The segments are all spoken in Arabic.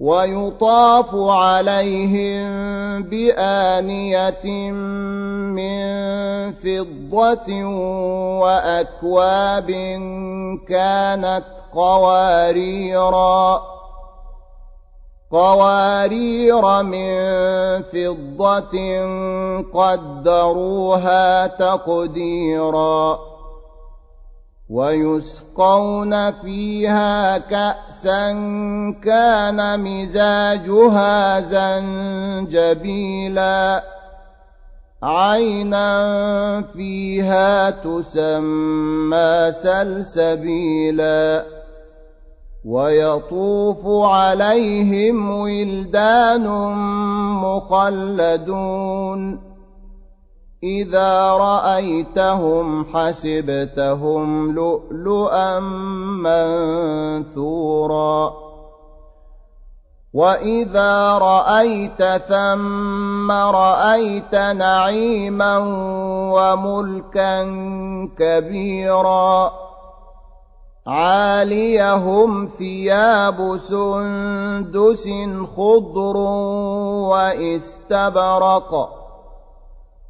ويطاف عليهم بآنية من فضة وأكواب كانت قواريرا قوارير من فضة قدروها تقديرا. ويسقون فيها كأسا كان مزاجها زنجبيلا عينا فيها تسمى سلسبيلا ويطوف عليهم ولدان مخلدون إذا رأيتهم حسبتهم لؤلؤا منثورا. وإذا رأيت ثم رأيت نعيما وملكا كبيرا. عاليهم ثياب سندس خضر وإستبرق.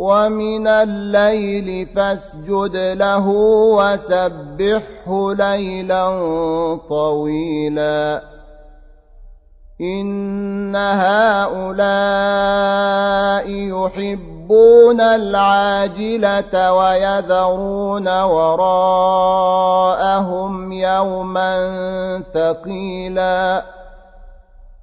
ومن الليل فاسجد له وسبحه ليلا طويلا. إن هؤلاء يحبون العاجلة ويذرون وراءهم يوما ثقيلا.